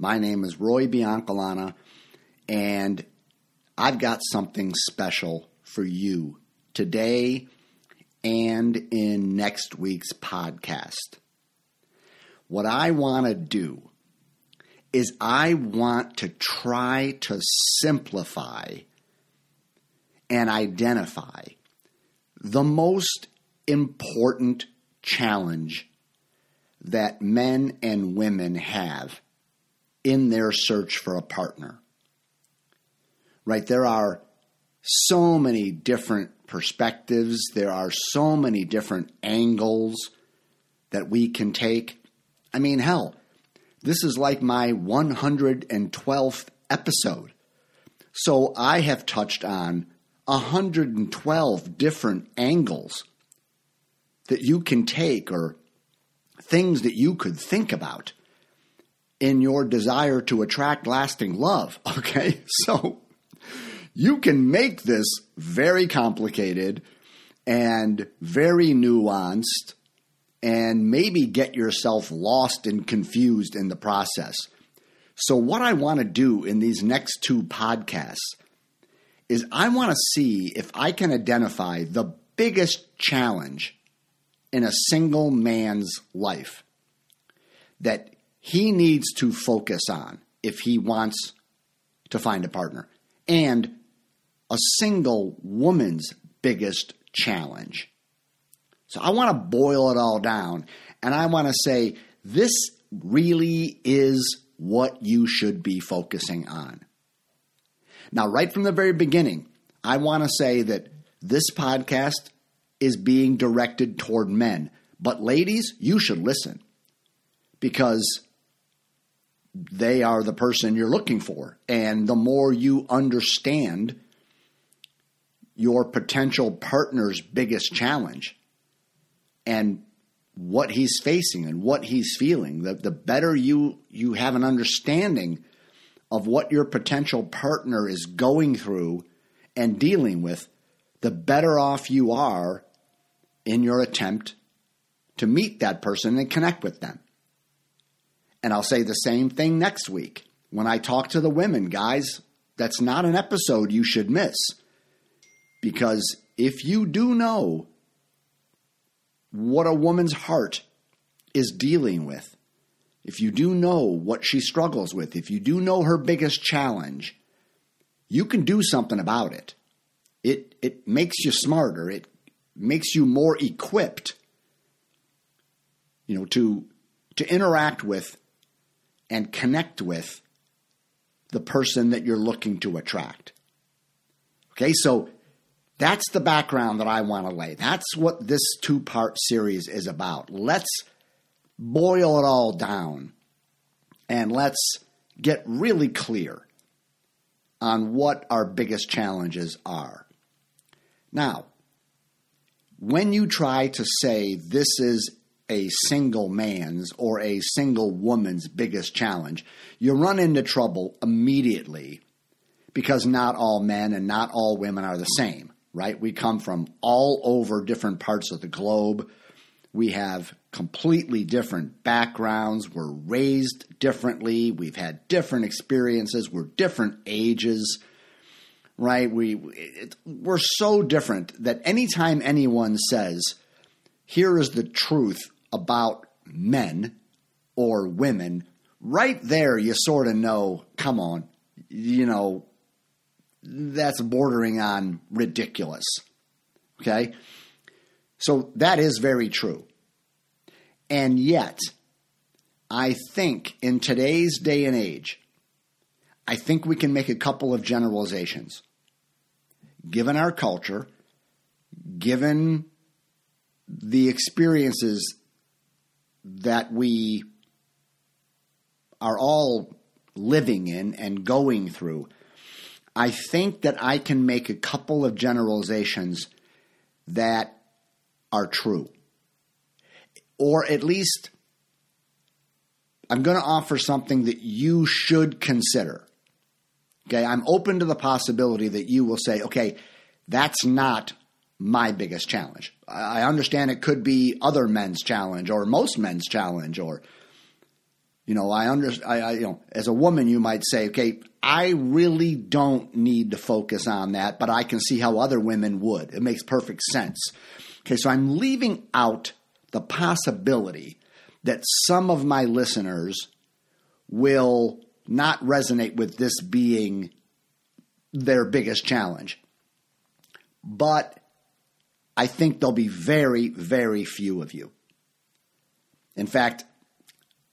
My name is Roy Biancalana, and I've got something special for you today and in next week's podcast. What I want to do is I want to try to simplify and identify the most important challenge that men and women have in their search for a partner. Right? There are so many different perspectives, there are so many different angles that we can take. I mean, hell, this is like my 112th episode. So I have touched on 112 different angles that you can take or things that you could think about in your desire to attract lasting love. Okay. So you can make this very complicated and very nuanced and maybe get yourself lost and confused in the process. So, what I want to do in these next two podcasts is I want to see if I can identify the biggest challenge in a single man's life that he needs to focus on if he wants to find a partner, and a single woman's biggest challenge. So I want to boil it all down and I want to say this really is what you should be focusing on. Now, right from the very beginning, I want to say that this podcast is being directed toward men. But ladies, you should listen because they are the person you're looking for. And the more you understand your potential partner's biggest challenge and what he's facing and what he's feeling, the, the better you, you have an understanding of what your potential partner is going through and dealing with, the better off you are in your attempt to meet that person and connect with them. And I'll say the same thing next week. When I talk to the women, guys, that's not an episode you should miss. Because if you do know what a woman's heart is dealing with, if you do know what she struggles with, if you do know her biggest challenge, you can do something about it. It it makes you smarter. It makes you more equipped you know to to interact with and connect with the person that you're looking to attract. Okay, so that's the background that I want to lay. That's what this two part series is about. Let's boil it all down and let's get really clear on what our biggest challenges are. Now, when you try to say this is a single man's or a single woman's biggest challenge, you run into trouble immediately because not all men and not all women are the same, right? We come from all over different parts of the globe. We have completely different backgrounds. We're raised differently. We've had different experiences. We're different ages, right? We, it, we're so different that anytime anyone says, here is the truth about men or women, right there you sort of know, come on, you know, that's bordering on ridiculous. Okay? So that is very true. And yet, I think in today's day and age, I think we can make a couple of generalizations. Given our culture, given the experiences that we are all living in and going through, I think that I can make a couple of generalizations that are true. Or at least I'm going to offer something that you should consider. Okay, I'm open to the possibility that you will say, okay, that's not my biggest challenge. I understand it could be other men's challenge or most men's challenge or you know, I understand. I, I, you know, as a woman, you might say, okay, I really don't need to focus on that, but I can see how other women would. It makes perfect sense. Okay, so I'm leaving out the possibility that some of my listeners will not resonate with this being their biggest challenge. But I think there'll be very, very few of you. In fact,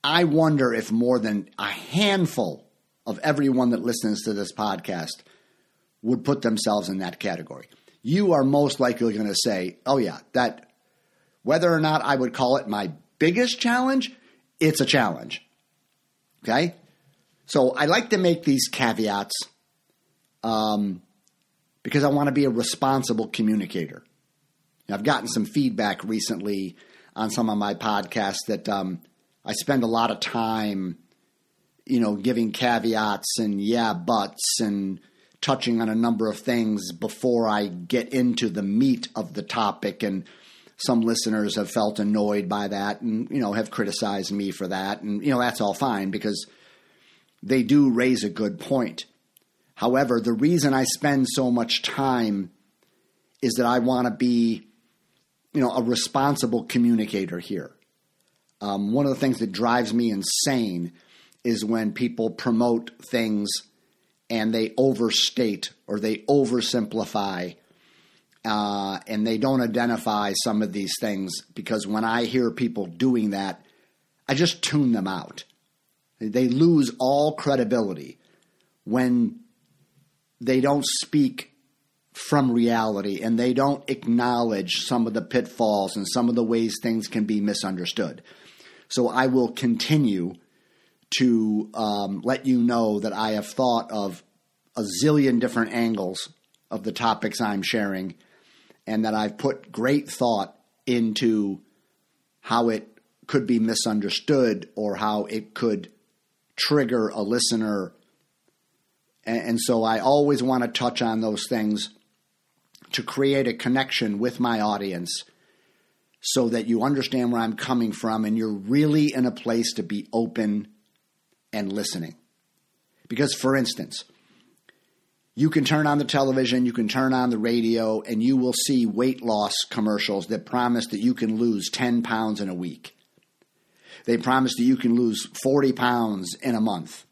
I wonder if more than a handful of everyone that listens to this podcast would put themselves in that category. You are most likely going to say, oh, yeah, that whether or not I would call it my biggest challenge, it's a challenge. Okay? So I like to make these caveats um, because I want to be a responsible communicator. I've gotten some feedback recently on some of my podcasts that um, I spend a lot of time, you know, giving caveats and yeah, buts and touching on a number of things before I get into the meat of the topic. And some listeners have felt annoyed by that and, you know, have criticized me for that. And, you know, that's all fine because they do raise a good point. However, the reason I spend so much time is that I want to be, you know, a responsible communicator here. Um, one of the things that drives me insane is when people promote things and they overstate or they oversimplify uh, and they don't identify some of these things because when I hear people doing that, I just tune them out. They lose all credibility when they don't speak from reality and they don't acknowledge some of the pitfalls and some of the ways things can be misunderstood. So I will continue to um, let you know that I have thought of a zillion different angles of the topics I'm sharing, and that I've put great thought into how it could be misunderstood or how it could trigger a listener. And, and so I always want to touch on those things to create a connection with my audience so that you understand where I'm coming from and you're really in a place to be open and listening. Because, for instance, you can turn on the television, you can turn on the radio, and you will see weight loss commercials that promise that you can lose 10 pounds in a week. They promise that you can lose 40 pounds in a month.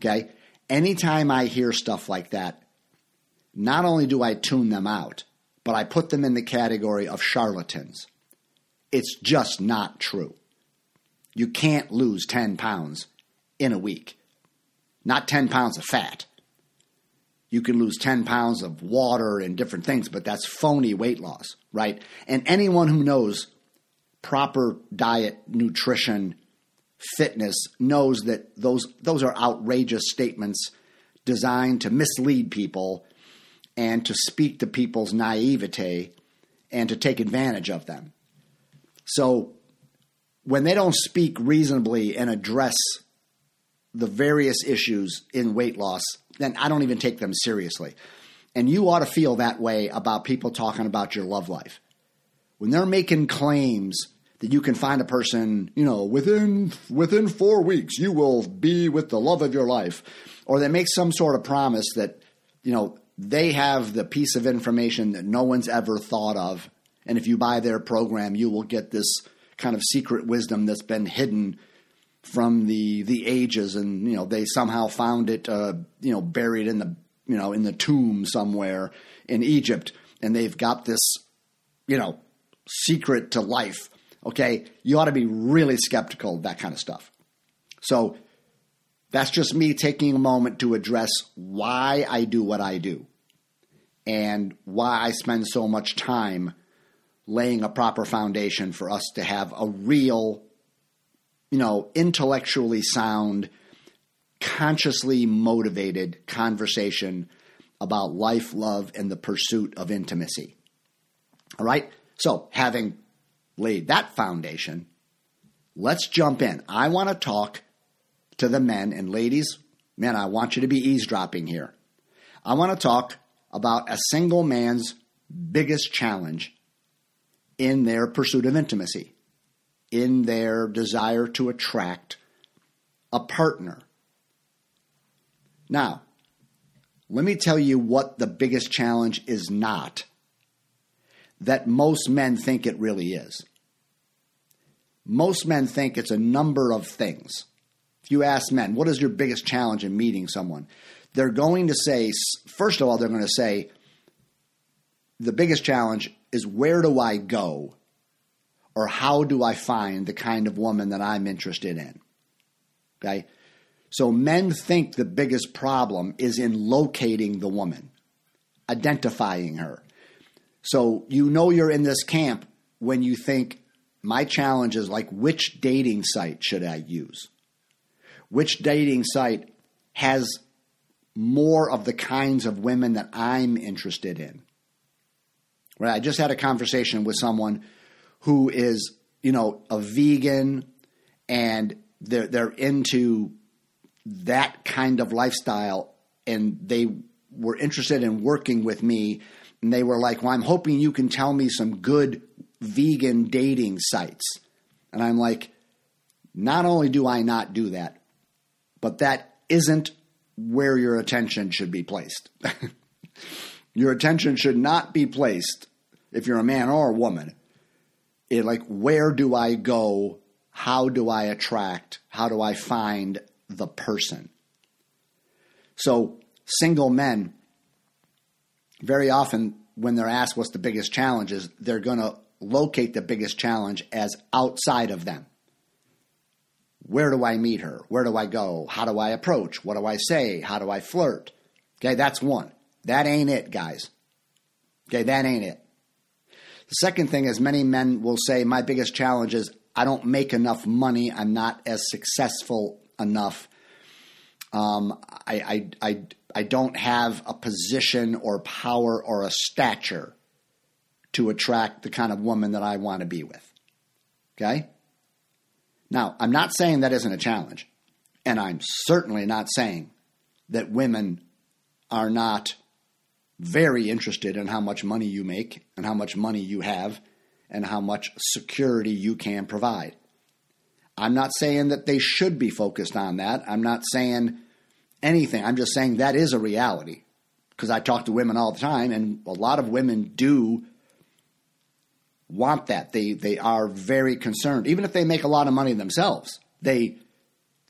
Okay? Anytime I hear stuff like that, not only do I tune them out, but I put them in the category of charlatans. It's just not true. You can't lose 10 pounds in a week. Not 10 pounds of fat. You can lose 10 pounds of water and different things, but that's phony weight loss, right? And anyone who knows proper diet, nutrition, fitness knows that those those are outrageous statements designed to mislead people and to speak to people's naivete and to take advantage of them. So when they don't speak reasonably and address the various issues in weight loss, then I don't even take them seriously. And you ought to feel that way about people talking about your love life. When they're making claims that you can find a person, you know, within within 4 weeks you will be with the love of your life, or they make some sort of promise that, you know, they have the piece of information that no one's ever thought of and if you buy their program, you will get this kind of secret wisdom that's been hidden from the the ages, and you know they somehow found it, uh, you know, buried in the you know in the tomb somewhere in Egypt, and they've got this, you know, secret to life. Okay, you ought to be really skeptical of that kind of stuff. So that's just me taking a moment to address why I do what I do and why I spend so much time laying a proper foundation for us to have a real, you know, intellectually sound, consciously motivated conversation about life, love, and the pursuit of intimacy. All right? So, having laid that foundation, let's jump in. I want to talk to the men and ladies. Man, I want you to be eavesdropping here. I want to talk about a single man's biggest challenge in their pursuit of intimacy, in their desire to attract a partner. Now, let me tell you what the biggest challenge is not that most men think it really is. Most men think it's a number of things. If you ask men, what is your biggest challenge in meeting someone? They're going to say, first of all, they're going to say, the biggest challenge is where do I go or how do I find the kind of woman that I'm interested in? Okay? So men think the biggest problem is in locating the woman, identifying her. So you know you're in this camp when you think my challenge is like which dating site should I use? Which dating site has more of the kinds of women that I'm interested in? Right? I just had a conversation with someone who is, you know, a vegan and they're they're into that kind of lifestyle and they were interested in working with me and they were like, "Well, I'm hoping you can tell me some good vegan dating sites." And I'm like, "Not only do I not do that, but that isn't where your attention should be placed. your attention should not be placed if you're a man or a woman. In like where do I go? How do I attract? How do I find the person. So, single men, very often when they're asked what's the biggest challenge is, they're going to locate the biggest challenge as outside of them. Where do I meet her? Where do I go? How do I approach? What do I say? How do I flirt? Okay, that's one. That ain't it, guys. Okay, that ain't it. The second thing is many men will say, My biggest challenge is I don't make enough money. I'm not as successful enough. Um, I, I, I, I don't have a position or power or a stature to attract the kind of woman that I want to be with. Okay? Now, I'm not saying that isn't a challenge. And I'm certainly not saying that women are not very interested in how much money you make and how much money you have and how much security you can provide. I'm not saying that they should be focused on that. I'm not saying anything. I'm just saying that is a reality because I talk to women all the time, and a lot of women do want that. They they are very concerned, even if they make a lot of money themselves. They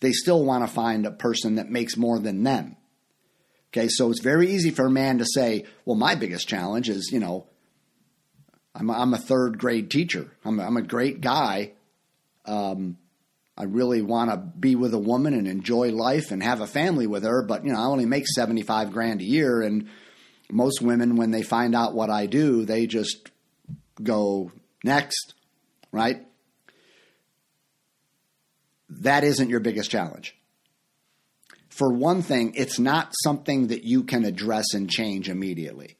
they still want to find a person that makes more than them. Okay, so it's very easy for a man to say, "Well, my biggest challenge is, you know, I'm a, I'm a third grade teacher. I'm a, I'm a great guy." Um, I really want to be with a woman and enjoy life and have a family with her, but you know, I only make 75 grand a year and most women when they find out what I do, they just go next, right? That isn't your biggest challenge. For one thing, it's not something that you can address and change immediately.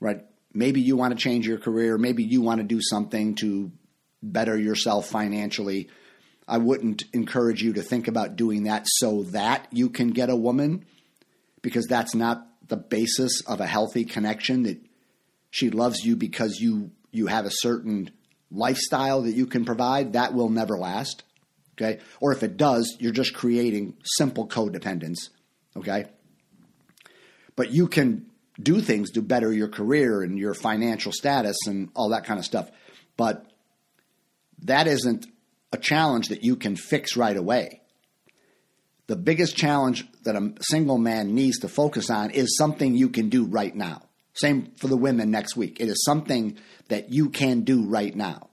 Right? Maybe you want to change your career, maybe you want to do something to better yourself financially I wouldn't encourage you to think about doing that so that you can get a woman because that's not the basis of a healthy connection that she loves you because you you have a certain lifestyle that you can provide that will never last okay or if it does you're just creating simple codependence okay but you can do things to better your career and your financial status and all that kind of stuff but that isn't a challenge that you can fix right away. The biggest challenge that a single man needs to focus on is something you can do right now. Same for the women next week. It is something that you can do right now.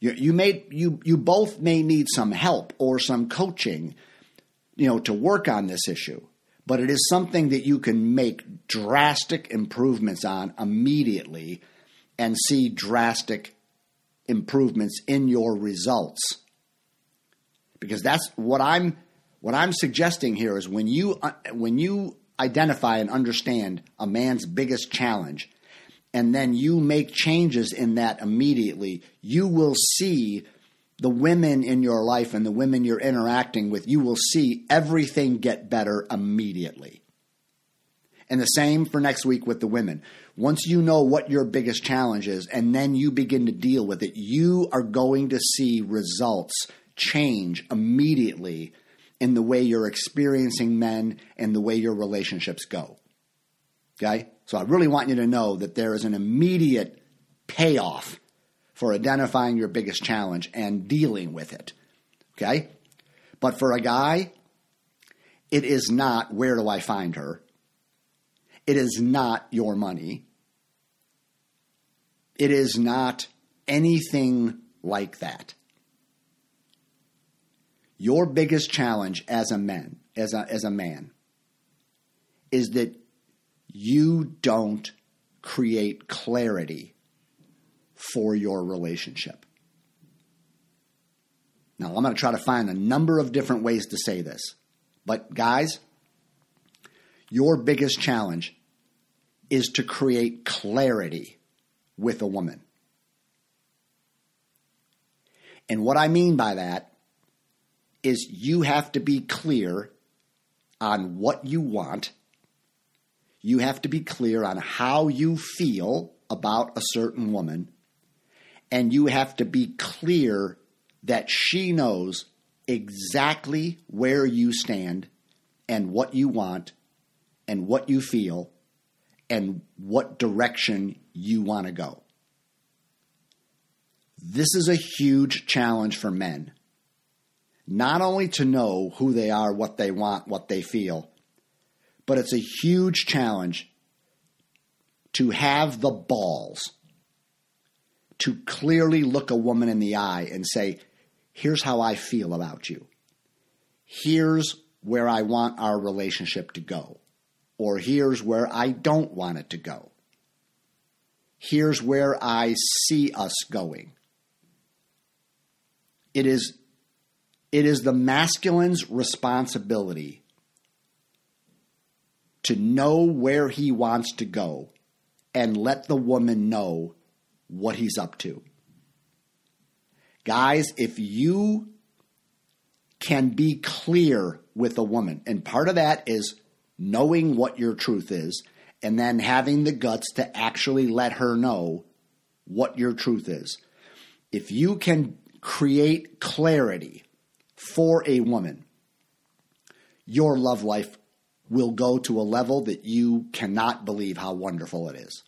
You, you may you you both may need some help or some coaching, you know, to work on this issue. But it is something that you can make drastic improvements on immediately and see drastic improvements in your results because that's what I'm What I'm suggesting here is when you uh, when you identify and understand a man's biggest challenge and then you make changes in that immediately, you will see the women in your life and the women you're interacting with, you will see everything get better immediately. And the same for next week with the women. Once you know what your biggest challenge is and then you begin to deal with it, you are going to see results change immediately in the way you're experiencing men and the way your relationships go. Okay? So I really want you to know that there is an immediate payoff for identifying your biggest challenge and dealing with it. Okay? But for a guy, it is not where do I find her? It is not your money. It is not anything like that. Your biggest challenge as a man, as a, as a man, is that you don't create clarity for your relationship. Now, I'm going to try to find a number of different ways to say this. But, guys, your biggest challenge is to create clarity with a woman. And what I mean by that is you have to be clear on what you want. You have to be clear on how you feel about a certain woman. And you have to be clear that she knows exactly where you stand and what you want and what you feel and what direction you want to go. This is a huge challenge for men not only to know who they are, what they want, what they feel, but it's a huge challenge to have the balls to clearly look a woman in the eye and say, Here's how I feel about you. Here's where I want our relationship to go. Or here's where I don't want it to go. Here's where I see us going. It is it is the masculine's responsibility to know where he wants to go and let the woman know what he's up to. Guys, if you can be clear with a woman, and part of that is knowing what your truth is and then having the guts to actually let her know what your truth is. If you can create clarity for a woman, your love life will go to a level that you cannot believe how wonderful it is.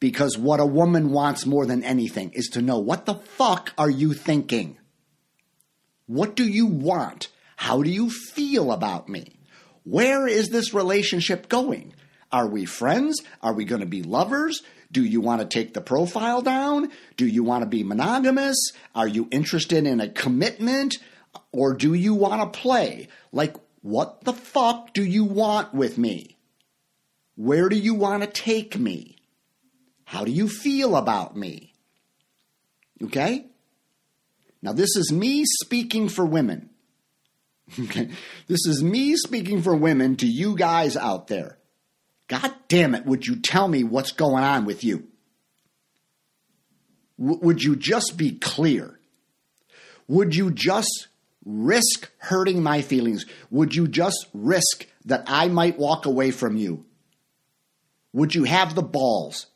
Because what a woman wants more than anything is to know what the fuck are you thinking? What do you want? How do you feel about me? Where is this relationship going? Are we friends? Are we going to be lovers? Do you want to take the profile down? Do you want to be monogamous? Are you interested in a commitment? Or do you want to play? Like, what the fuck do you want with me? Where do you want to take me? How do you feel about me? Okay? Now, this is me speaking for women. Okay? This is me speaking for women to you guys out there. God damn it, would you tell me what's going on with you? W- would you just be clear? Would you just risk hurting my feelings? Would you just risk that I might walk away from you? Would you have the balls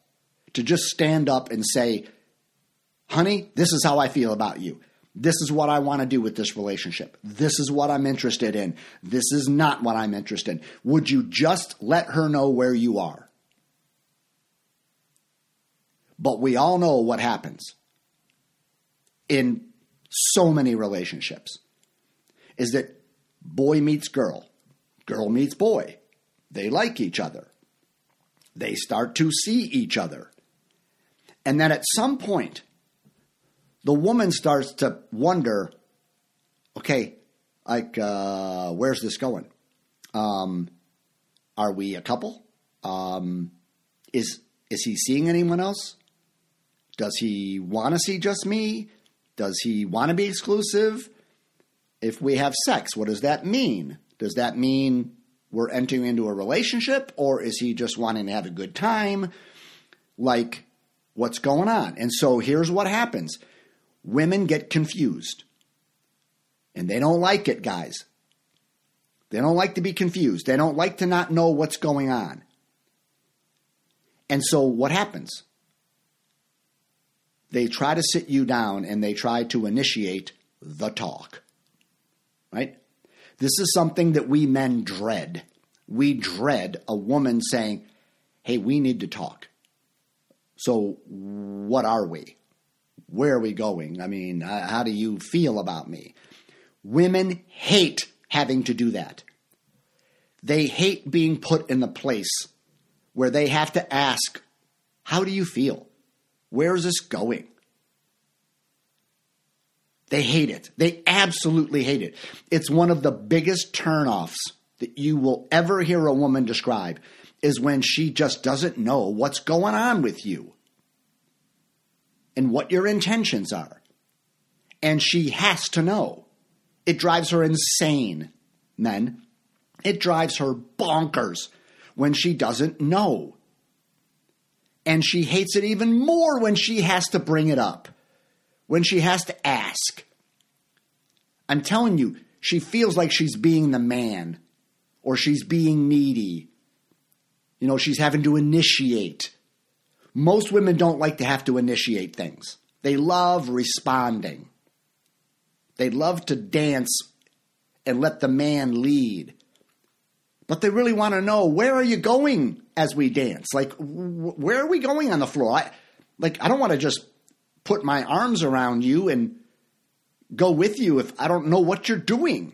to just stand up and say, honey, this is how I feel about you? This is what I want to do with this relationship. This is what I'm interested in. This is not what I'm interested in. Would you just let her know where you are? But we all know what happens in so many relationships is that boy meets girl, girl meets boy. They like each other. They start to see each other. And then at some point, the woman starts to wonder okay, like, uh, where's this going? Um, are we a couple? Um, is is he seeing anyone else? Does he want to see just me? Does he want to be exclusive? if we have sex, what does that mean? Does that mean we're entering into a relationship or is he just wanting to have a good time? Like, what's going on? And so here's what happens women get confused. And they don't like it, guys. They don't like to be confused. They don't like to not know what's going on. And so what happens? They try to sit you down and they try to initiate the talk. Right? This is something that we men dread. We dread a woman saying, Hey, we need to talk. So, what are we? Where are we going? I mean, how do you feel about me? Women hate having to do that. They hate being put in the place where they have to ask, How do you feel? Where is this going? They hate it. They absolutely hate it. It's one of the biggest turnoffs that you will ever hear a woman describe is when she just doesn't know what's going on with you and what your intentions are. And she has to know. It drives her insane, men. It drives her bonkers when she doesn't know. And she hates it even more when she has to bring it up, when she has to ask. I'm telling you, she feels like she's being the man or she's being needy. You know, she's having to initiate. Most women don't like to have to initiate things, they love responding. They love to dance and let the man lead but they really want to know where are you going as we dance? Like, where are we going on the floor? I, like, I don't want to just put my arms around you and go with you if I don't know what you're doing.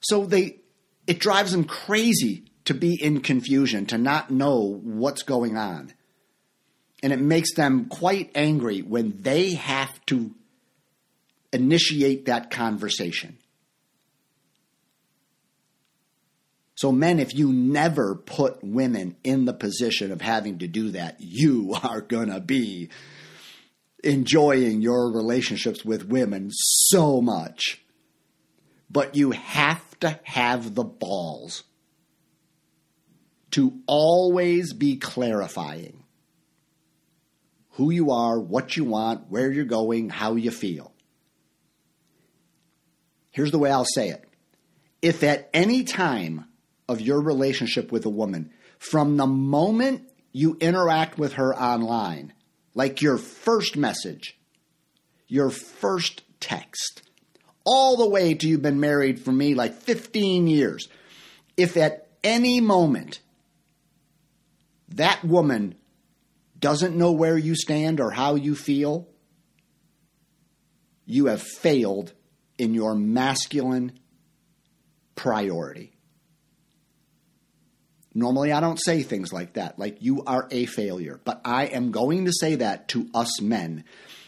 So they, it drives them crazy to be in confusion, to not know what's going on. And it makes them quite angry when they have to initiate that conversation. So, men, if you never put women in the position of having to do that, you are going to be enjoying your relationships with women so much. But you have to have the balls to always be clarifying who you are, what you want, where you're going, how you feel. Here's the way I'll say it. If at any time of your relationship with a woman from the moment you interact with her online, like your first message, your first text, all the way to you've been married for me like 15 years. If at any moment that woman doesn't know where you stand or how you feel, you have failed in your masculine priority. Normally, I don't say things like that, like you are a failure. But I am going to say that to us men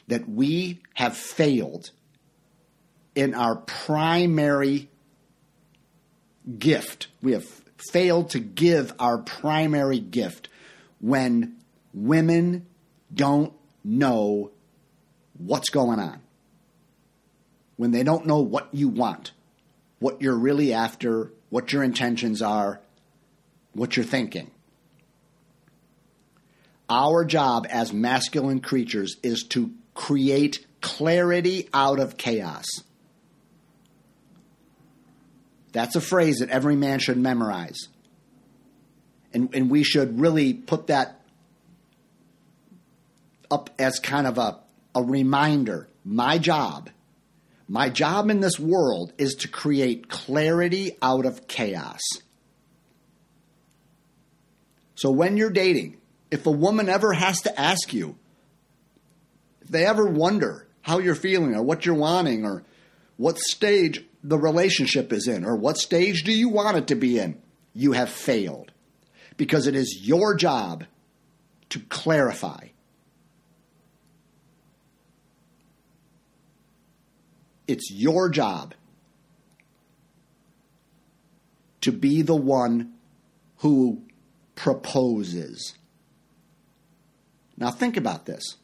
that we have failed in our primary gift. We have failed to give our primary gift when women don't know what's going on. When they don't know what you want, what you're really after, what your intentions are, what you're thinking. Our job as masculine creatures is to create clarity out of chaos. That's a phrase that every man should memorize. And, and we should really put that up as kind of a, a reminder. My job, my job in this world is to create clarity out of chaos. So when you're dating, if a woman ever has to ask you, if they ever wonder how you're feeling or what you're wanting or what stage the relationship is in or what stage do you want it to be in, you have failed. Because it is your job to clarify. It's your job to be the one who proposes. Now, think about this.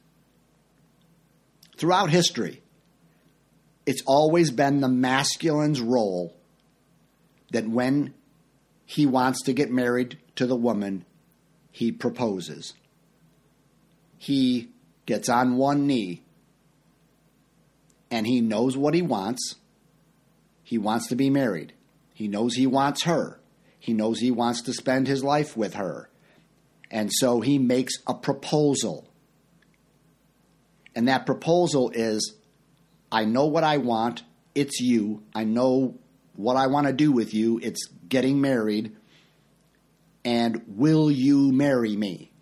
Throughout history, it's always been the masculine's role that when he wants to get married to the woman, he proposes. He gets on one knee and he knows what he wants. He wants to be married. He knows he wants her. He knows he wants to spend his life with her. And so he makes a proposal. And that proposal is I know what I want. It's you. I know what I want to do with you. It's getting married. And will you marry me?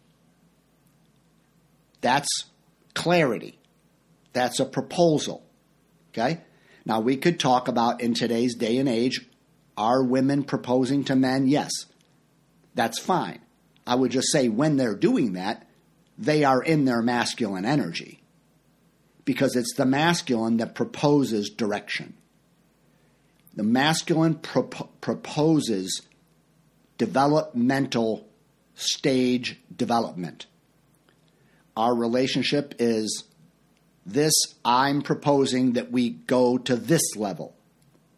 That's clarity. That's a proposal. Okay? Now, we could talk about in today's day and age are women proposing to men? Yes. That's fine. I would just say when they're doing that, they are in their masculine energy because it's the masculine that proposes direction. The masculine pro- proposes developmental stage development. Our relationship is this I'm proposing that we go to this level,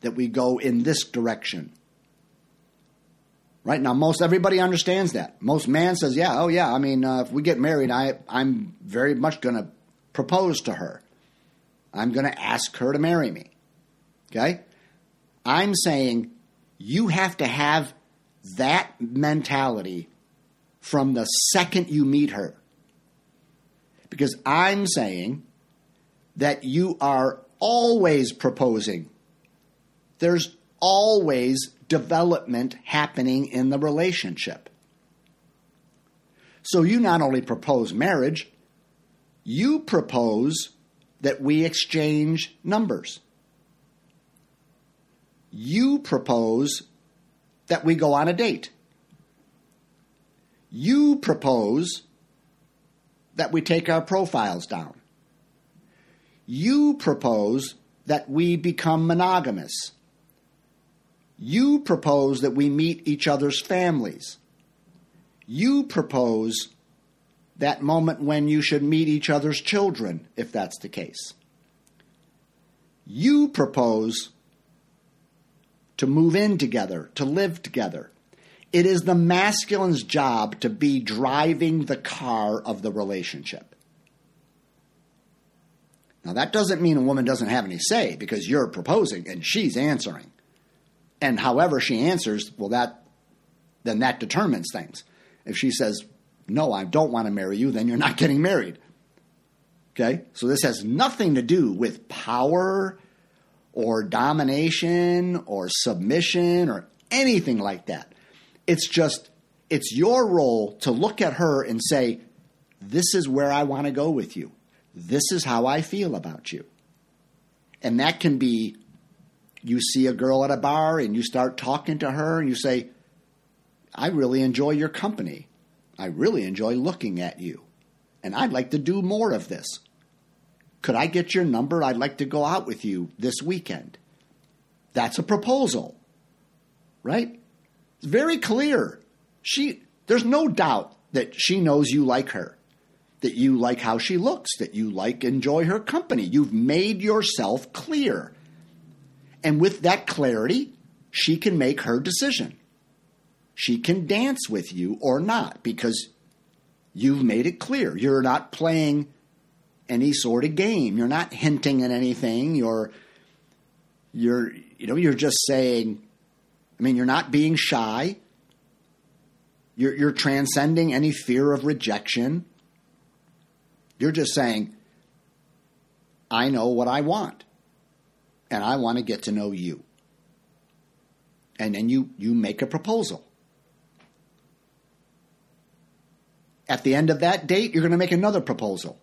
that we go in this direction. Right now, most everybody understands that. Most man says, "Yeah, oh yeah." I mean, uh, if we get married, I I'm very much going to propose to her. I'm going to ask her to marry me. Okay? I'm saying you have to have that mentality from the second you meet her. Because I'm saying that you are always proposing. There's always development happening in the relationship. So you not only propose marriage, you propose that we exchange numbers. You propose that we go on a date. You propose that we take our profiles down. You propose that we become monogamous. You propose that we meet each other's families. You propose that moment when you should meet each other's children, if that's the case. You propose to move in together, to live together. It is the masculine's job to be driving the car of the relationship. Now, that doesn't mean a woman doesn't have any say because you're proposing and she's answering. And however she answers, well, that then that determines things. If she says, no, I don't want to marry you, then you're not getting married. Okay? So this has nothing to do with power or domination or submission or anything like that. It's just, it's your role to look at her and say, This is where I want to go with you. This is how I feel about you. And that can be you see a girl at a bar and you start talking to her and you say, I really enjoy your company. I really enjoy looking at you, and I'd like to do more of this. Could I get your number? I'd like to go out with you this weekend. That's a proposal, right? It's very clear. She, there's no doubt that she knows you like her, that you like how she looks, that you like enjoy her company. You've made yourself clear. And with that clarity, she can make her decision she can dance with you or not because you've made it clear. You're not playing any sort of game. You're not hinting at anything. You're you're you know, you're just saying I mean, you're not being shy. You're you're transcending any fear of rejection. You're just saying I know what I want. And I want to get to know you. And then you you make a proposal. At the end of that date, you're going to make another proposal.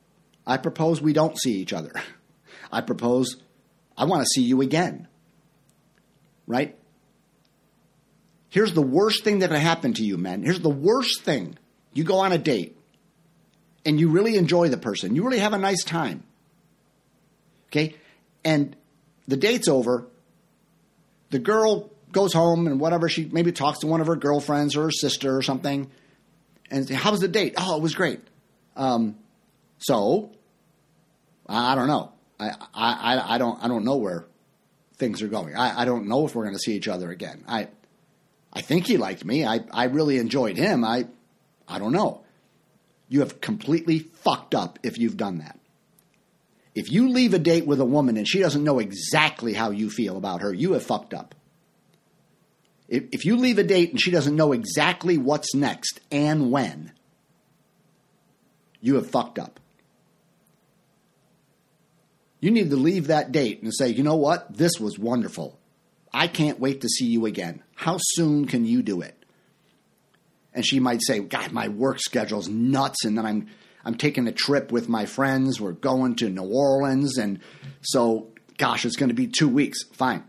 I propose we don't see each other. I propose I want to see you again. Right? Here's the worst thing that can happen to you, men. Here's the worst thing. You go on a date and you really enjoy the person. You really have a nice time. Okay? And the date's over. The girl goes home and whatever she maybe talks to one of her girlfriends or her sister or something and say, "How was the date?" "Oh, it was great." Um, so I don't know. I, I, I don't I don't know where things are going. I, I don't know if we're going to see each other again. I I think he liked me. I, I really enjoyed him. I I don't know. You have completely fucked up if you've done that. If you leave a date with a woman and she doesn't know exactly how you feel about her, you have fucked up. If, you leave a date and she doesn't know exactly what's next and when, you have fucked up. You need to leave that date and say, you know what? This was wonderful. I can't wait to see you again. How soon can you do it? And she might say, God, my work schedule's nuts, and then I'm I'm taking a trip with my friends. We're going to New Orleans, and so gosh, it's going to be two weeks. Fine.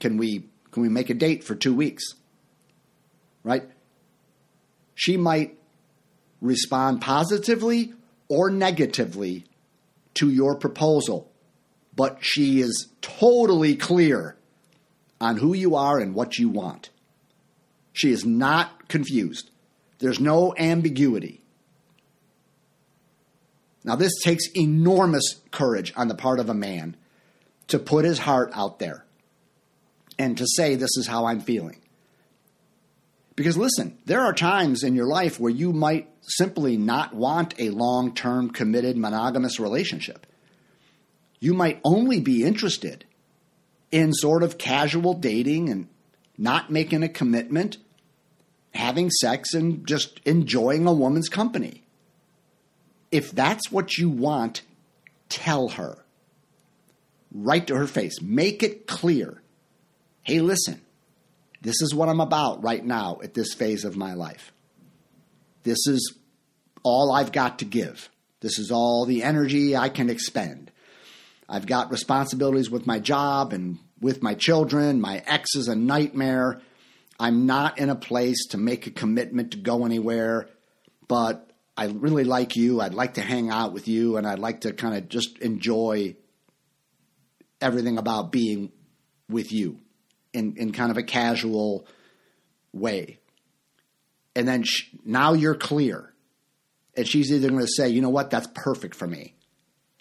Can we can we make a date for two weeks? Right? She might respond positively or negatively to your proposal, but she is totally clear on who you are and what you want. She is not confused. There's no ambiguity. Now, this takes enormous courage on the part of a man to put his heart out there and to say, This is how I'm feeling. Because listen, there are times in your life where you might simply not want a long term, committed, monogamous relationship. You might only be interested in sort of casual dating and not making a commitment, having sex, and just enjoying a woman's company. If that's what you want, tell her. Right to her face. Make it clear. Hey, listen, this is what I'm about right now at this phase of my life. This is all I've got to give. This is all the energy I can expend. I've got responsibilities with my job and with my children. My ex is a nightmare. I'm not in a place to make a commitment to go anywhere, but I really like you. I'd like to hang out with you, and I'd like to kind of just enjoy everything about being with you in, in kind of a casual way. And then sh- now you're clear. And she's either going to say, you know what, that's perfect for me.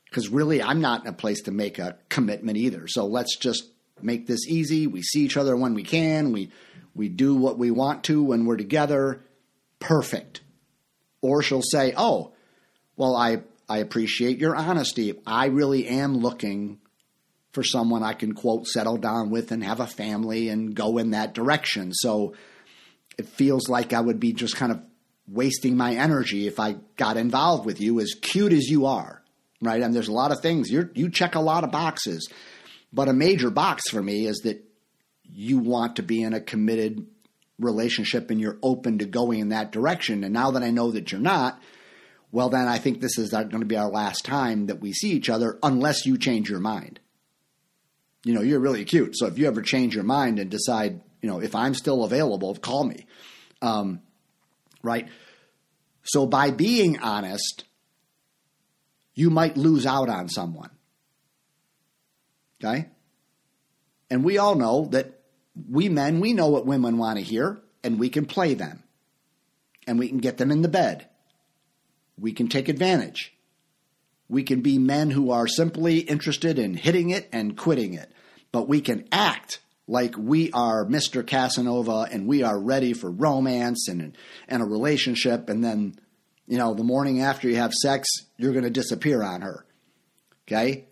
Because really, I'm not in a place to make a commitment either. So let's just make this easy. We see each other when we can. We, we do what we want to when we're together. Perfect. Or she'll say, oh, well, I, I appreciate your honesty. I really am looking for someone I can quote settle down with and have a family and go in that direction. So it feels like I would be just kind of wasting my energy if I got involved with you as cute as you are, right? And there's a lot of things you you check a lot of boxes. But a major box for me is that you want to be in a committed relationship and you're open to going in that direction. And now that I know that you're not, well, then I think this is uh, going to be our last time that we see each other unless you change your mind you know, you're really cute. So if you ever change your mind and decide, you know, if I'm still available, call me. Um, right? So by being honest, you might lose out on someone. Okay? And we all know that we men, we know what women want to hear, and we can play them. And we can get them in the bed. We can take advantage. We can be men who are simply interested in hitting it and quitting it but we can act like we are Mr. Casanova and we are ready for romance and and a relationship and then you know the morning after you have sex you're going to disappear on her. Okay?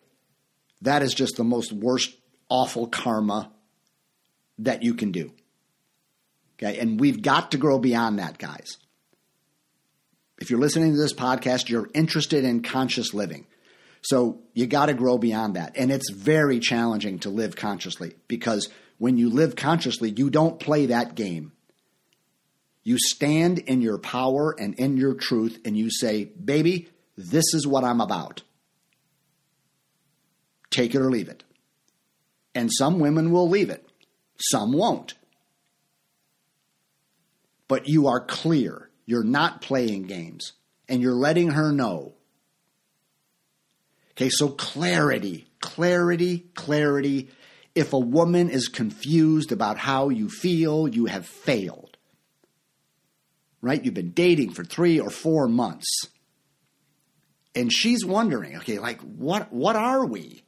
That is just the most worst awful karma that you can do. Okay? And we've got to grow beyond that, guys. If you're listening to this podcast, you're interested in conscious living. So you got to grow beyond that. And it's very challenging to live consciously because when you live consciously, you don't play that game. You stand in your power and in your truth and you say, baby, this is what I'm about. Take it or leave it. And some women will leave it, some won't. But you are clear. You're not playing games. And you're letting her know Okay, so clarity, clarity, clarity. If a woman is confused about how you feel, you have failed. Right? You've been dating for three or four months. and she's wondering, okay, like what what are we?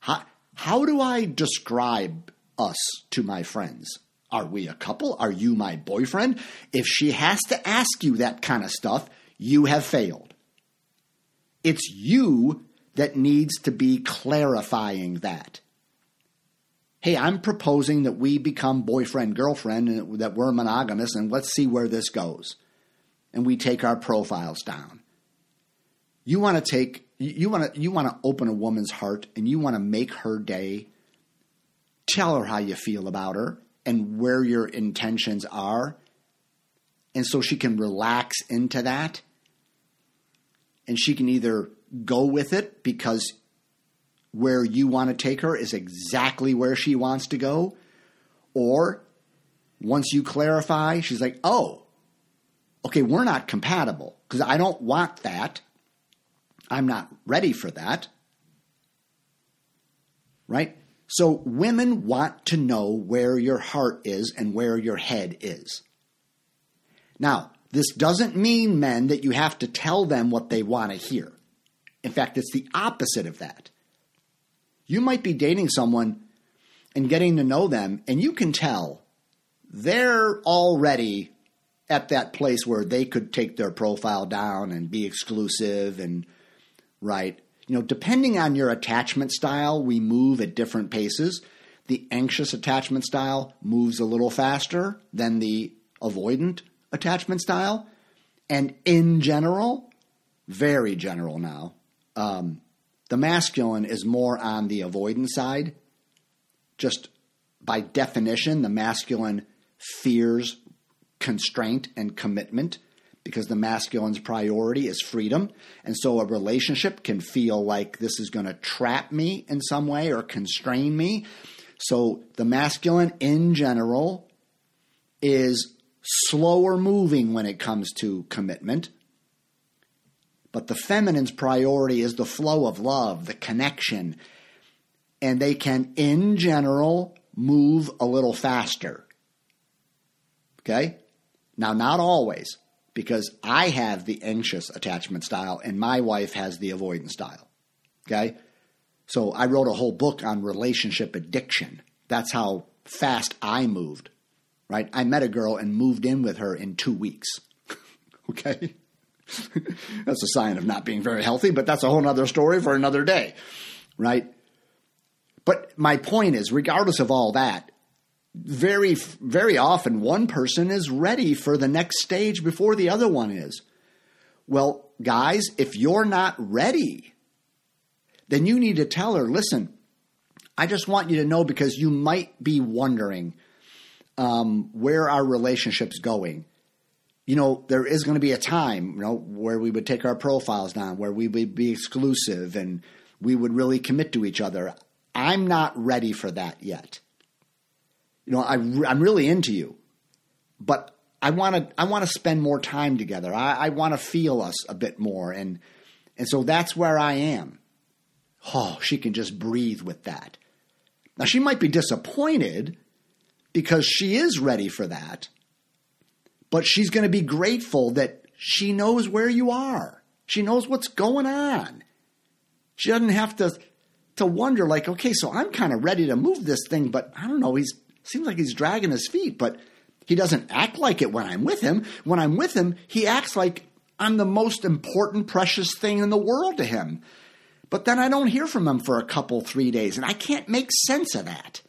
How how do I describe us to my friends? Are we a couple? Are you my boyfriend? If she has to ask you that kind of stuff, you have failed. It's you that needs to be clarifying that. Hey, I'm proposing that we become boyfriend, girlfriend, and that we're monogamous, and let's see where this goes. And we take our profiles down. You want to take you want to you want to open a woman's heart and you want to make her day. Tell her how you feel about her and where your intentions are. And so she can relax into that. And she can either go with it because where you want to take her is exactly where she wants to go. Or once you clarify, she's like, oh, okay, we're not compatible because I don't want that. I'm not ready for that. Right? So women want to know where your heart is and where your head is. Now, this doesn't mean, men, that you have to tell them what they want to hear. In fact, it's the opposite of that. You might be dating someone and getting to know them, and you can tell they're already at that place where they could take their profile down and be exclusive and right you know, depending on your attachment style, we move at different paces. The anxious attachment style moves a little faster than the avoidant attachment style. And in general, very general now, um, the masculine is more on the avoidant side. Just by definition, the masculine fears constraint and commitment because the masculine's priority is freedom. And so a relationship can feel like this is going to trap me in some way or constrain me. So the masculine in general is slower moving when it comes to commitment. But the feminine's priority is the flow of love, the connection. And they can, in general, move a little faster. Okay? Now, not always because I have the anxious attachment style and my wife has the avoidance style. Okay? So I wrote a whole book on relationship addiction. That's how fast I moved. Right? I met a girl and moved in with her in 2 weeks. okay? that's a sign of not being very healthy, but that's a whole other story for another day. Right? But my point is, regardless of all that, very very often one person is ready for the next stage before the other one is. Well, guys, if you're not ready, then you need to tell her, listen, I just want you to know because you might be wondering um, where our relationship's going. You know, there is going to be a time, you know, where we would take our profiles down, where we would be exclusive and we would really commit to each other. I'm not ready for that yet you know, I, I'm really into you, but I want to I want to spend more time together. I, I want to feel us a bit more, and and so that's where I am. Oh, she can just breathe with that. Now she might be disappointed because she is ready for that, but she's going to be grateful that she knows where you are. She knows what's going on. She doesn't have to to wonder like, okay, so I'm kind of ready to move this thing, but I don't know, he's Seems like he's dragging his feet, but he doesn't act like it when I'm with him. When I'm with him, he acts like I'm the most important, precious thing in the world to him. But then I don't hear from him for a couple, three days, and I can't make sense of that.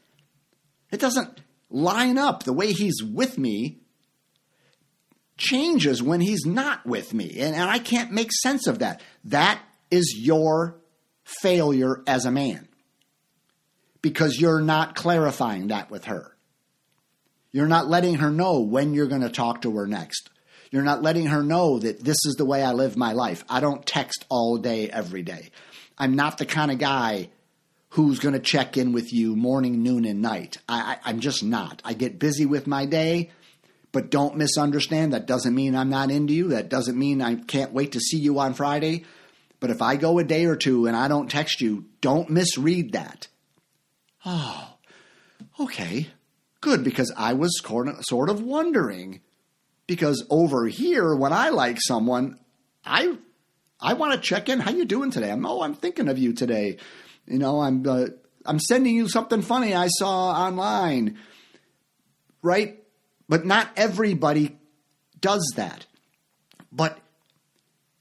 It doesn't line up. The way he's with me changes when he's not with me, and, and I can't make sense of that. That is your failure as a man because you're not clarifying that with her. You're not letting her know when you're going to talk to her next. You're not letting her know that this is the way I live my life. I don't text all day, every day. I'm not the kind of guy who's going to check in with you morning, noon, and night. I, am just not. I get busy with my day, but don't misunderstand. That doesn't mean I'm not into you. That doesn't mean I can't wait to see you on Friday. But if I go a day or two and I don't text you, don't misread that. Oh, okay, good, because I was sort of wondering. Because over here, when I like someone, I I want to check in. How you doing today? I'm oh, I'm thinking of you today. You know, I'm uh, I'm sending you something funny I saw online. Right? But not everybody does that. But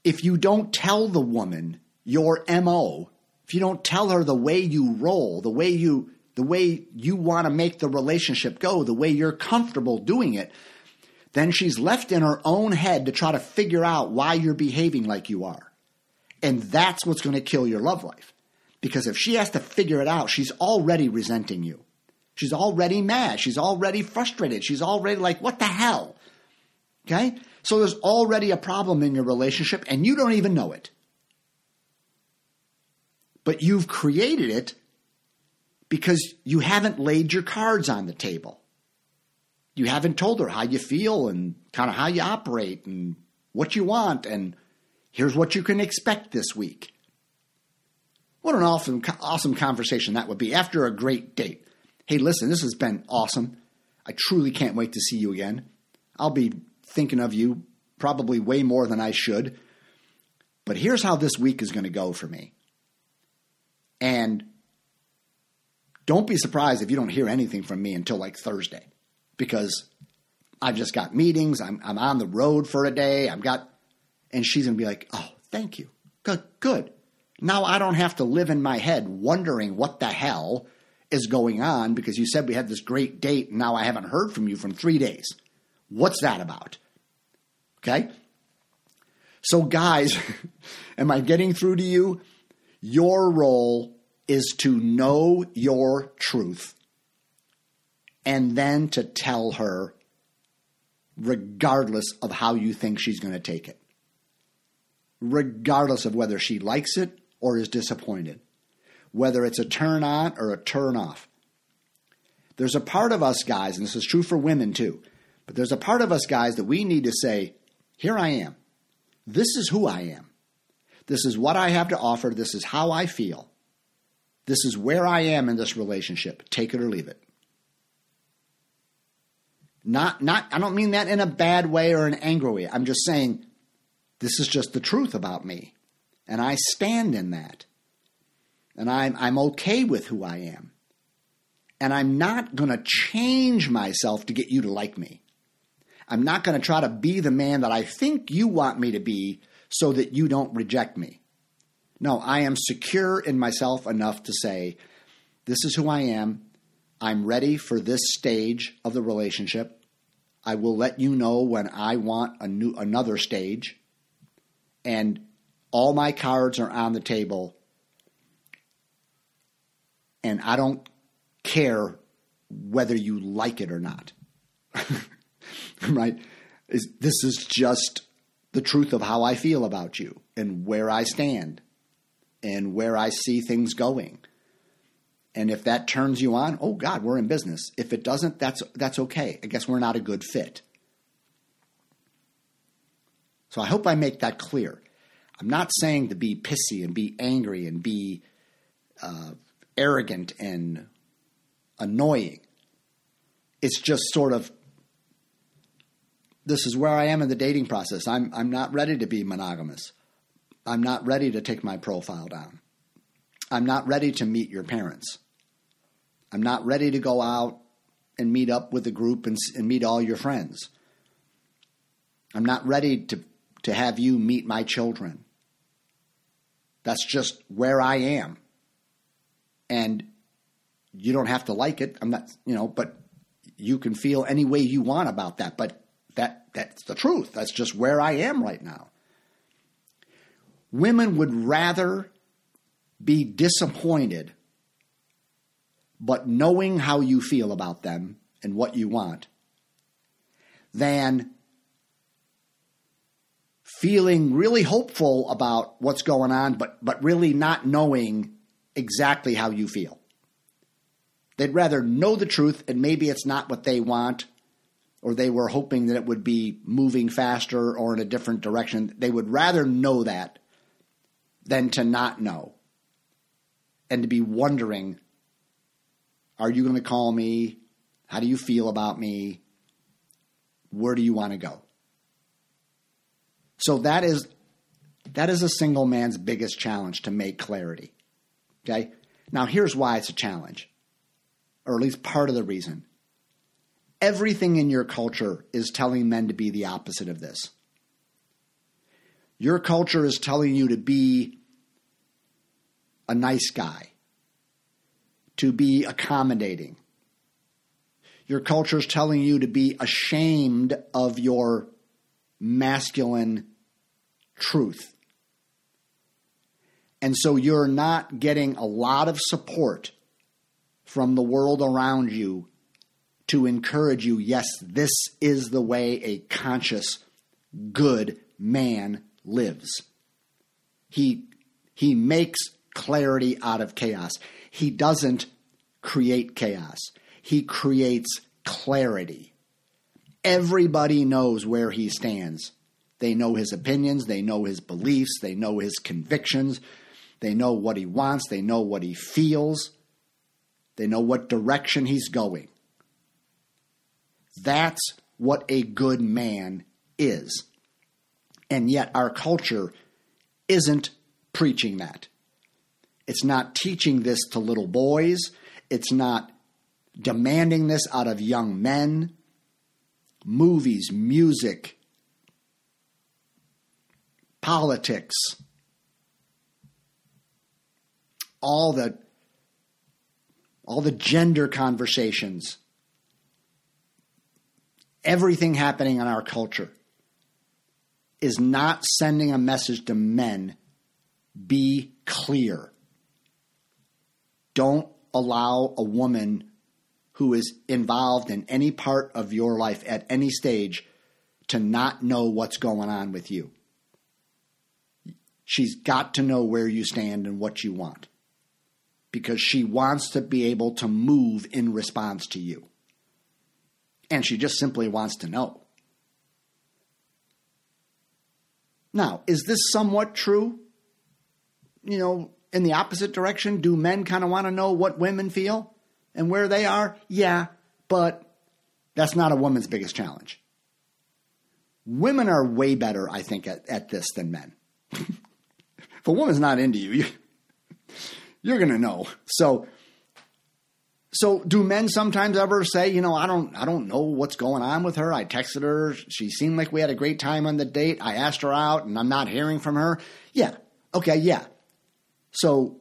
if you don't tell the woman your MO, if you don't tell her the way you roll, the way you the way you want to make the relationship go, the way you're comfortable doing it, then she's left in her own head to try to figure out why you're behaving like you are. And that's what's going to kill your love life. Because if she has to figure it out, she's already resenting you. She's already mad. She's already frustrated. She's already like, what the hell? Okay? So there's already a problem in your relationship and you don't even know it. But you've created it because you haven't laid your cards on the table. You haven't told her how you feel and kind of how you operate and what you want and here's what you can expect this week. What an awesome, awesome conversation that would be after a great date. Hey, listen, this has been awesome. I truly can't wait to see you again. I'll be thinking of you probably way more than I should. But here's how this week is going to go for me. And don't be surprised if you don't hear anything from me until like Thursday because I've just got meetings. I'm, I'm on the road for a day. I've got, and she's going to be like, oh, thank you. Good, good. Now I don't have to live in my head wondering what the hell is going on because you said we had this great date and now I haven't heard from you from three days. What's that about? Okay? So, guys, am I getting through to you? Your role is to know your truth and then to tell her, regardless of how you think she's going to take it, regardless of whether she likes it or is disappointed, whether it's a turn on or a turn off. There's a part of us guys, and this is true for women too, but there's a part of us guys that we need to say, Here I am. This is who I am. This is what I have to offer. This is how I feel. This is where I am in this relationship. Take it or leave it. Not, not, I don't mean that in a bad way or an angry way. I'm just saying this is just the truth about me. And I stand in that. And I'm, I'm okay with who I am. And I'm not going to change myself to get you to like me. I'm not going to try to be the man that I think you want me to be so that you don't reject me. No, I am secure in myself enough to say, this is who I am. I'm ready for this stage of the relationship. I will let you know when I want a new another stage. And all my cards are on the table. And I don't care whether you like it or not. right? Is this is just the truth of how I feel about you and where I stand and where I see things going. And if that turns you on, oh God, we're in business. If it doesn't, that's that's okay. I guess we're not a good fit. So I hope I make that clear. I'm not saying to be pissy and be angry and be uh, arrogant and annoying. It's just sort of this is where I am in the dating process. I'm I'm not ready to be monogamous. I'm not ready to take my profile down. I'm not ready to meet your parents. I'm not ready to go out and meet up with a group and, and meet all your friends. I'm not ready to, to have you meet my children. That's just where I am. And you don't have to like it. I'm not, you know, but you can feel any way you want about that. But that that's the truth. That's just where I am right now. Women would rather be disappointed, but knowing how you feel about them and what you want, than feeling really hopeful about what's going on, but, but really not knowing exactly how you feel. They'd rather know the truth and maybe it's not what they want, or they were hoping that it would be moving faster or in a different direction. They would rather know that than to not know and to be wondering are you going to call me? How do you feel about me? Where do you want to go? So that is That is a single man's biggest challenge to make clarity. Okay? Now, here's why it's a challenge, or at least part of the reason. Everything in your culture is telling men to be the opposite of this. Your culture is telling you to be a nice guy, to be accommodating. Your culture is telling you to be ashamed of your masculine truth. And so you're not getting a lot of support from the world around you to encourage you yes, this is the way a conscious, good man lives. He, he makes clarity out of chaos. He doesn't create chaos, he creates clarity. Everybody knows where he stands. They know his opinions, they know his beliefs, they know his convictions, they know what he wants, they know what he feels, they know what direction he's going. That's what a good man is. And yet, our culture isn't preaching that. It's not teaching this to little boys. It's not demanding this out of young men. Movies, music, politics, all the all the gender conversations, everything happening in our culture is not sending a message to men be clear. Don't allow a woman who is involved in any part of your life at any stage to not know what's going on with you. She's got to know where you stand and what you want because she wants to be able to move in response to you. And she just simply wants to know. Now, is this somewhat true? You know, in the opposite direction, do men kind of want to know what women feel and where they are? Yeah, but that's not a woman's biggest challenge. Women are way better, I think, at, at this than men. if a woman's not into you, you you're going to know. So, so do men sometimes ever say, you know, I don't, I don't know what's going on with her. I texted her. She seemed like we had a great time on the date. I asked her out and I'm not hearing from her. Yeah. Okay. Yeah. So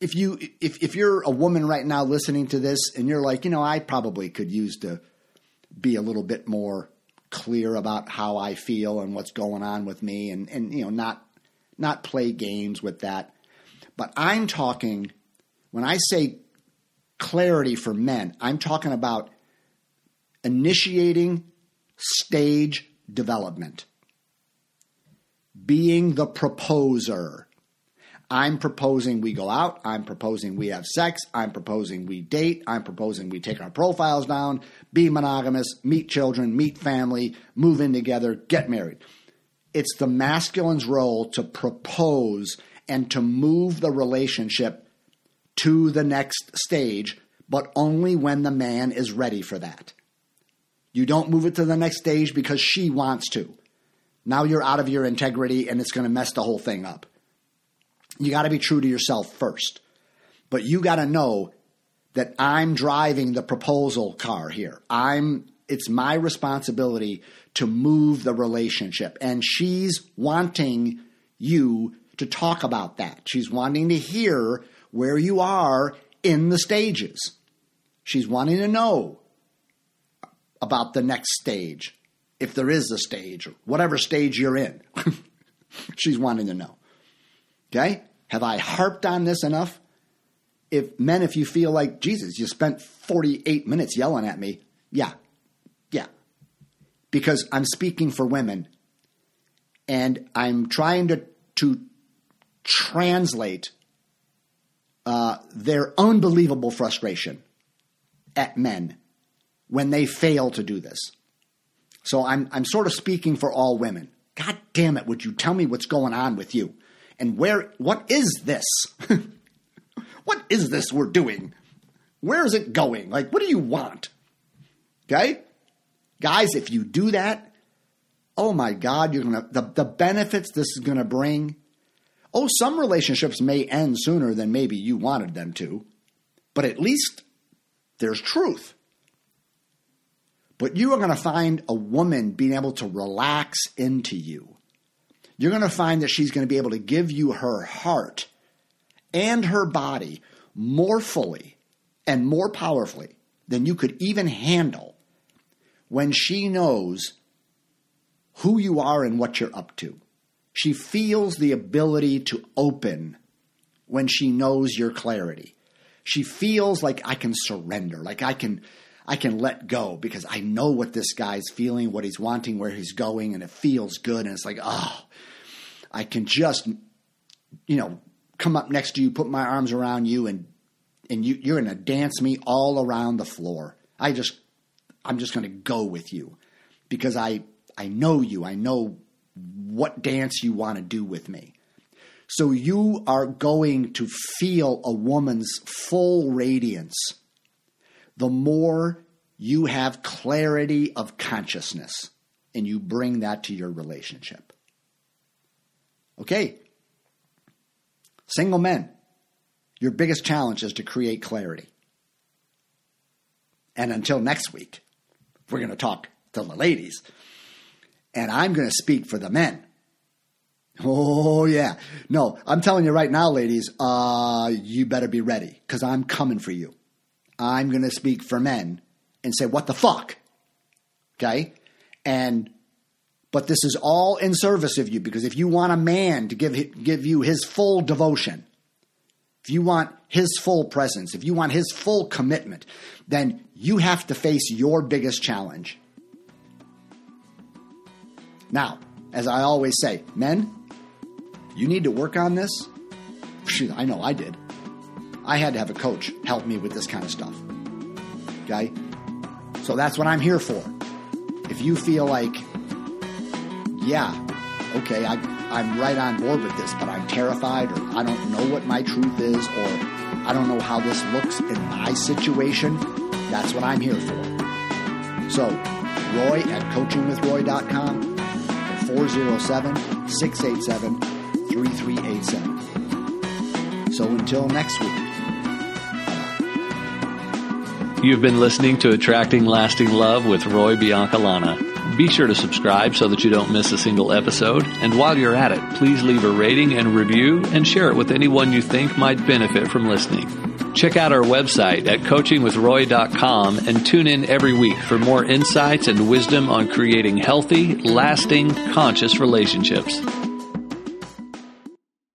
if you, if, if you're a woman right now listening to this and you're like, you know, I probably could use to be a little bit more clear about how I feel and what's going on with me and, and, you know, not, not play games with that but I'm talking, when I say clarity for men, I'm talking about initiating stage development, being the proposer. I'm proposing we go out. I'm proposing we have sex. I'm proposing we date. I'm proposing we take our profiles down, be monogamous, meet children, meet family, move in together, get married. It's the masculine's role to propose and to move the relationship to the next stage, but only when the man is ready for that. You don't move it to the next stage because she wants to. Now you're out of your integrity and it's going to mess the whole thing up. You got to be true to yourself first. But you got to know that I'm driving the proposal car here. I'm it's my responsibility to move the relationship and she's wanting you to talk about that. She's wanting to hear where you are in the stages. She's wanting to know about the next stage, if there is a stage, or whatever stage you're in. She's wanting to know. Okay? Have I harped on this enough? If men, if you feel like, Jesus, you spent 48 minutes yelling at me, yeah, yeah. Because I'm speaking for women and I'm trying to, to translate uh, their unbelievable frustration at men when they fail to do this. So I'm, I'm sort of speaking for all women. God damn it, would you tell me what's going on with you? And where, what is this? what is this we're doing? Where is it going? Like, what do you want? Okay? Guys, if you do that, oh my God, you're gonna the, the benefits this is gonna bring. Oh, some relationships may end sooner than maybe you wanted them to, but at least there's truth. But you are going to find a woman being able to relax into you. You're going to find that she's going to be able to give you her heart and her body more fully and more powerfully than you could even handle when she knows who you are and what you're up to. She feels the ability to open when she knows your clarity. She feels like I can surrender, like I can I can let go because I know what this guy's feeling, what he's wanting, where he's going, and it feels good. And it's like, oh, I can just, you know, come up next to you, put my arms around you, and and you, you're to dance me all around the floor. I just, I'm just to go with you because I, I know you. I know what dance you want to do with me. So you are going to feel a woman's full radiance the more you have clarity of consciousness and you bring that to your relationship. Okay. Single men, your biggest challenge is to create clarity. And until next week, we're going to talk to the ladies. And I'm going to speak for the men. Oh, yeah. No, I'm telling you right now, ladies, uh, you better be ready because I'm coming for you. I'm going to speak for men and say, what the fuck? Okay? And, but this is all in service of you because if you want a man to give, give you his full devotion, if you want his full presence, if you want his full commitment, then you have to face your biggest challenge. Now, as I always say, men, you need to work on this. I know I did. I had to have a coach help me with this kind of stuff. Okay? So that's what I'm here for. If you feel like, yeah, okay, I, I'm right on board with this, but I'm terrified, or I don't know what my truth is, or I don't know how this looks in my situation, that's what I'm here for. So, Roy at coachingwithroy.com 407 687 3387. So until next week. You've been listening to Attracting Lasting Love with Roy Biancalana. Be sure to subscribe so that you don't miss a single episode. And while you're at it, please leave a rating and review and share it with anyone you think might benefit from listening. Check out our website at coachingwithroy.com and tune in every week for more insights and wisdom on creating healthy, lasting, conscious relationships.